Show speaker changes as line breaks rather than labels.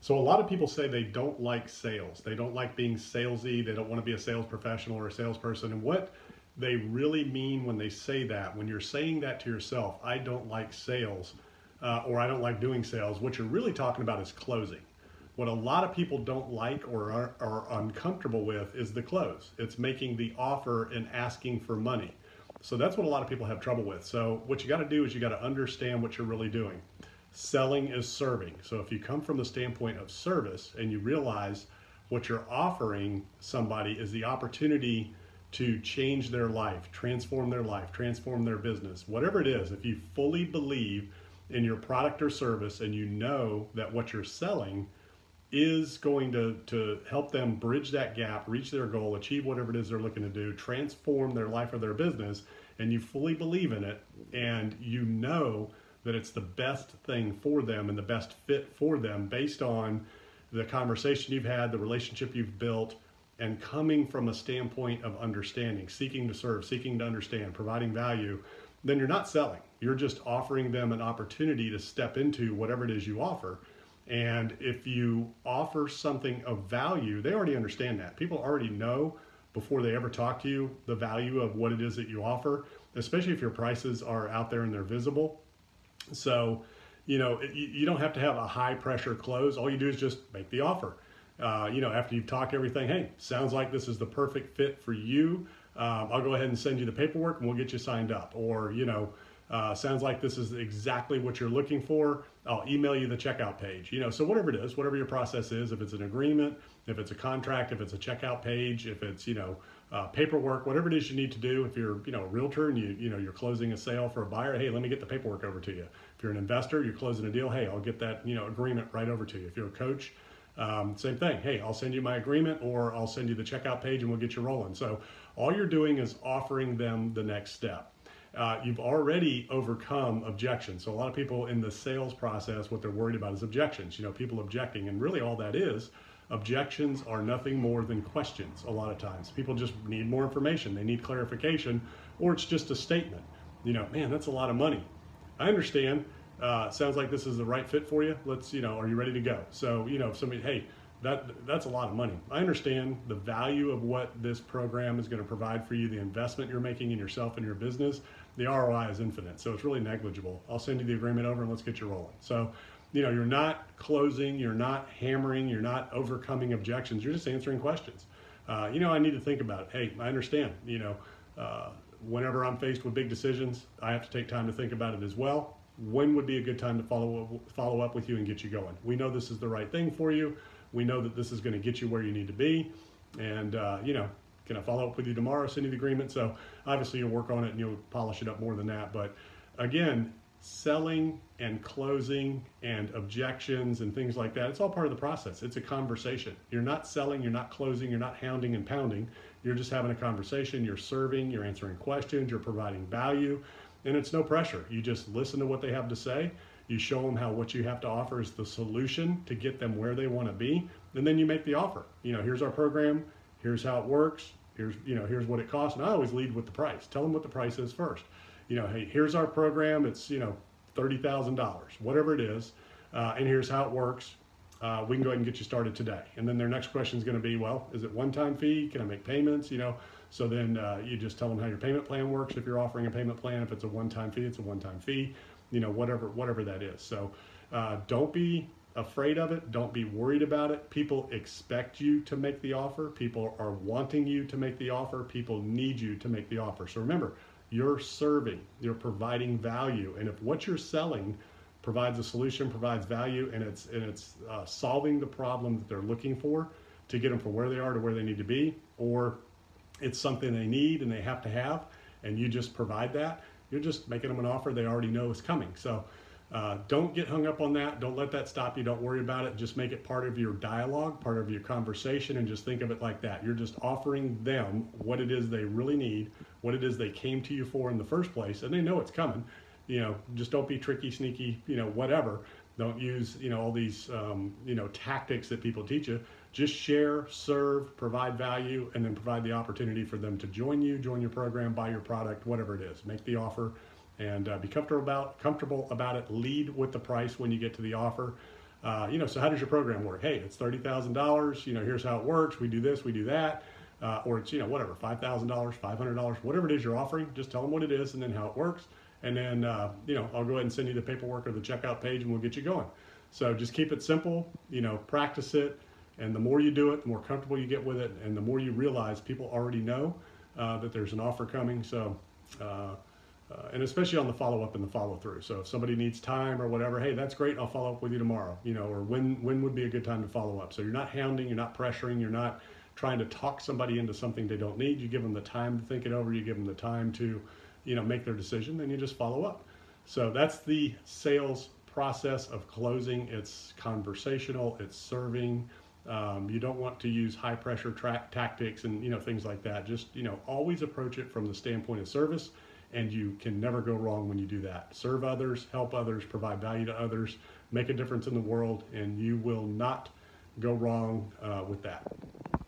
So a lot of people say they don't like sales. They don't like being salesy. They don't want to be a sales professional or a salesperson. And what they really mean when they say that, when you're saying that to yourself, I don't like sales uh, or I don't like doing sales, what you're really talking about is closing. What a lot of people don't like or are, are uncomfortable with is the close. It's making the offer and asking for money. So that's what a lot of people have trouble with. So what you got to do is you got to understand what you're really doing. Selling is serving. So if you come from the standpoint of service and you realize what you're offering somebody is the opportunity to change their life, transform their life, transform their business, whatever it is, if you fully believe in your product or service and you know that what you're selling is going to, to help them bridge that gap, reach their goal, achieve whatever it is they're looking to do, transform their life or their business, and you fully believe in it, and you know that it's the best thing for them and the best fit for them based on the conversation you've had, the relationship you've built, and coming from a standpoint of understanding, seeking to serve, seeking to understand, providing value, then you're not selling. You're just offering them an opportunity to step into whatever it is you offer. And if you offer something of value, they already understand that. People already know before they ever talk to you the value of what it is that you offer, especially if your prices are out there and they're visible. So, you know, you don't have to have a high pressure close. All you do is just make the offer uh, you know, after you've talked everything, hey, sounds like this is the perfect fit for you. Um, I'll go ahead and send you the paperwork and we'll get you signed up. Or, you know, uh, sounds like this is exactly what you're looking for. I'll email you the checkout page. You know, so whatever it is, whatever your process is, if it's an agreement, if it's a contract, if it's a checkout page, if it's you know uh, paperwork, whatever it is you need to do. If you're you know a realtor and you you know you're closing a sale for a buyer, hey, let me get the paperwork over to you. If you're an investor, you're closing a deal, hey, I'll get that you know agreement right over to you. If you're a coach, um, same thing. Hey, I'll send you my agreement or I'll send you the checkout page and we'll get you rolling. So all you're doing is offering them the next step. Uh, you've already overcome objections. So a lot of people in the sales process, what they're worried about is objections. You know, people objecting, and really all that is objections are nothing more than questions. A lot of times, people just need more information. They need clarification, or it's just a statement. You know, man, that's a lot of money. I understand uh, sounds like this is the right fit for you. Let's, you know, are you ready to go? So, you know, if somebody, hey, that that's a lot of money. I understand the value of what this program is going to provide for you, the investment you're making in yourself and your business. The ROI is infinite, so it's really negligible. I'll send you the agreement over and let's get you rolling. So, you know, you're not closing, you're not hammering, you're not overcoming objections. You're just answering questions. Uh, you know, I need to think about it. Hey, I understand. You know, uh, whenever I'm faced with big decisions, I have to take time to think about it as well when would be a good time to follow up, follow up with you and get you going. We know this is the right thing for you. We know that this is going to get you where you need to be. And, uh, you know, can I follow up with you tomorrow, send you the agreement? So obviously you'll work on it and you'll polish it up more than that. But again, selling and closing and objections and things like that, it's all part of the process. It's a conversation. You're not selling, you're not closing, you're not hounding and pounding. You're just having a conversation. You're serving, you're answering questions, you're providing value and it's no pressure. You just listen to what they have to say. You show them how what you have to offer is the solution to get them where they want to be, and then you make the offer. You know, here's our program. Here's how it works. Here's you know, here's what it costs. And I always lead with the price. Tell them what the price is first. You know, hey, here's our program. It's you know, thirty thousand dollars, whatever it is, uh, and here's how it works. Uh, we can go ahead and get you started today. And then their next question is going to be, well, is it one-time fee? Can I make payments? You know, so then uh, you just tell them how your payment plan works. If you're offering a payment plan, if it's a one-time fee, it's a one-time fee. You know, whatever whatever that is. So uh, don't be afraid of it. Don't be worried about it. People expect you to make the offer. People are wanting you to make the offer. People need you to make the offer. So remember, you're serving. You're providing value, and if what you're selling provides a solution, provides value, and it's and it's uh, solving the problem that they're looking for to get them from where they are to where they need to be, or it's something they need and they have to have, and you just provide that, you're just making them an offer they already know is coming. So uh, don't get hung up on that. Don't let that stop you. Don't worry about it. Just make it part of your dialogue, part of your conversation, and just think of it like that. You're just offering them what it is they really need, what it is they came to you for in the first place, and they know it's coming. You know, just don't be tricky, sneaky, you know, whatever. Don't use, you know, all these, um, you know, tactics that people teach you. Just share, serve, provide value, and then provide the opportunity for them to join you, join your program, buy your product, whatever it is. Make the offer and uh, be comfortable about comfortable about it. Lead with the price when you get to the offer. Uh, you know, so how does your program work? Hey, it's thirty thousand dollars. You know, here's how it works. We do this, we do that, uh, or it's you know whatever, five thousand dollars, five hundred dollars, whatever it is you're offering. Just tell them what it is and then how it works, and then uh, you know I'll go ahead and send you the paperwork or the checkout page, and we'll get you going. So just keep it simple. You know, practice it, and the more you do it, the more comfortable you get with it, and the more you realize people already know uh, that there's an offer coming. So. Uh, and especially on the follow up and the follow through. So if somebody needs time or whatever, hey, that's great. I'll follow up with you tomorrow. You know, or when when would be a good time to follow up? So you're not hounding, you're not pressuring, you're not trying to talk somebody into something they don't need. You give them the time to think it over. You give them the time to, you know, make their decision. Then you just follow up. So that's the sales process of closing. It's conversational. It's serving. Um, you don't want to use high pressure tra- tactics and you know things like that. Just you know always approach it from the standpoint of service and you can never go wrong when you do that. Serve others, help others, provide value to others, make a difference in the world, and you will not go wrong uh, with that.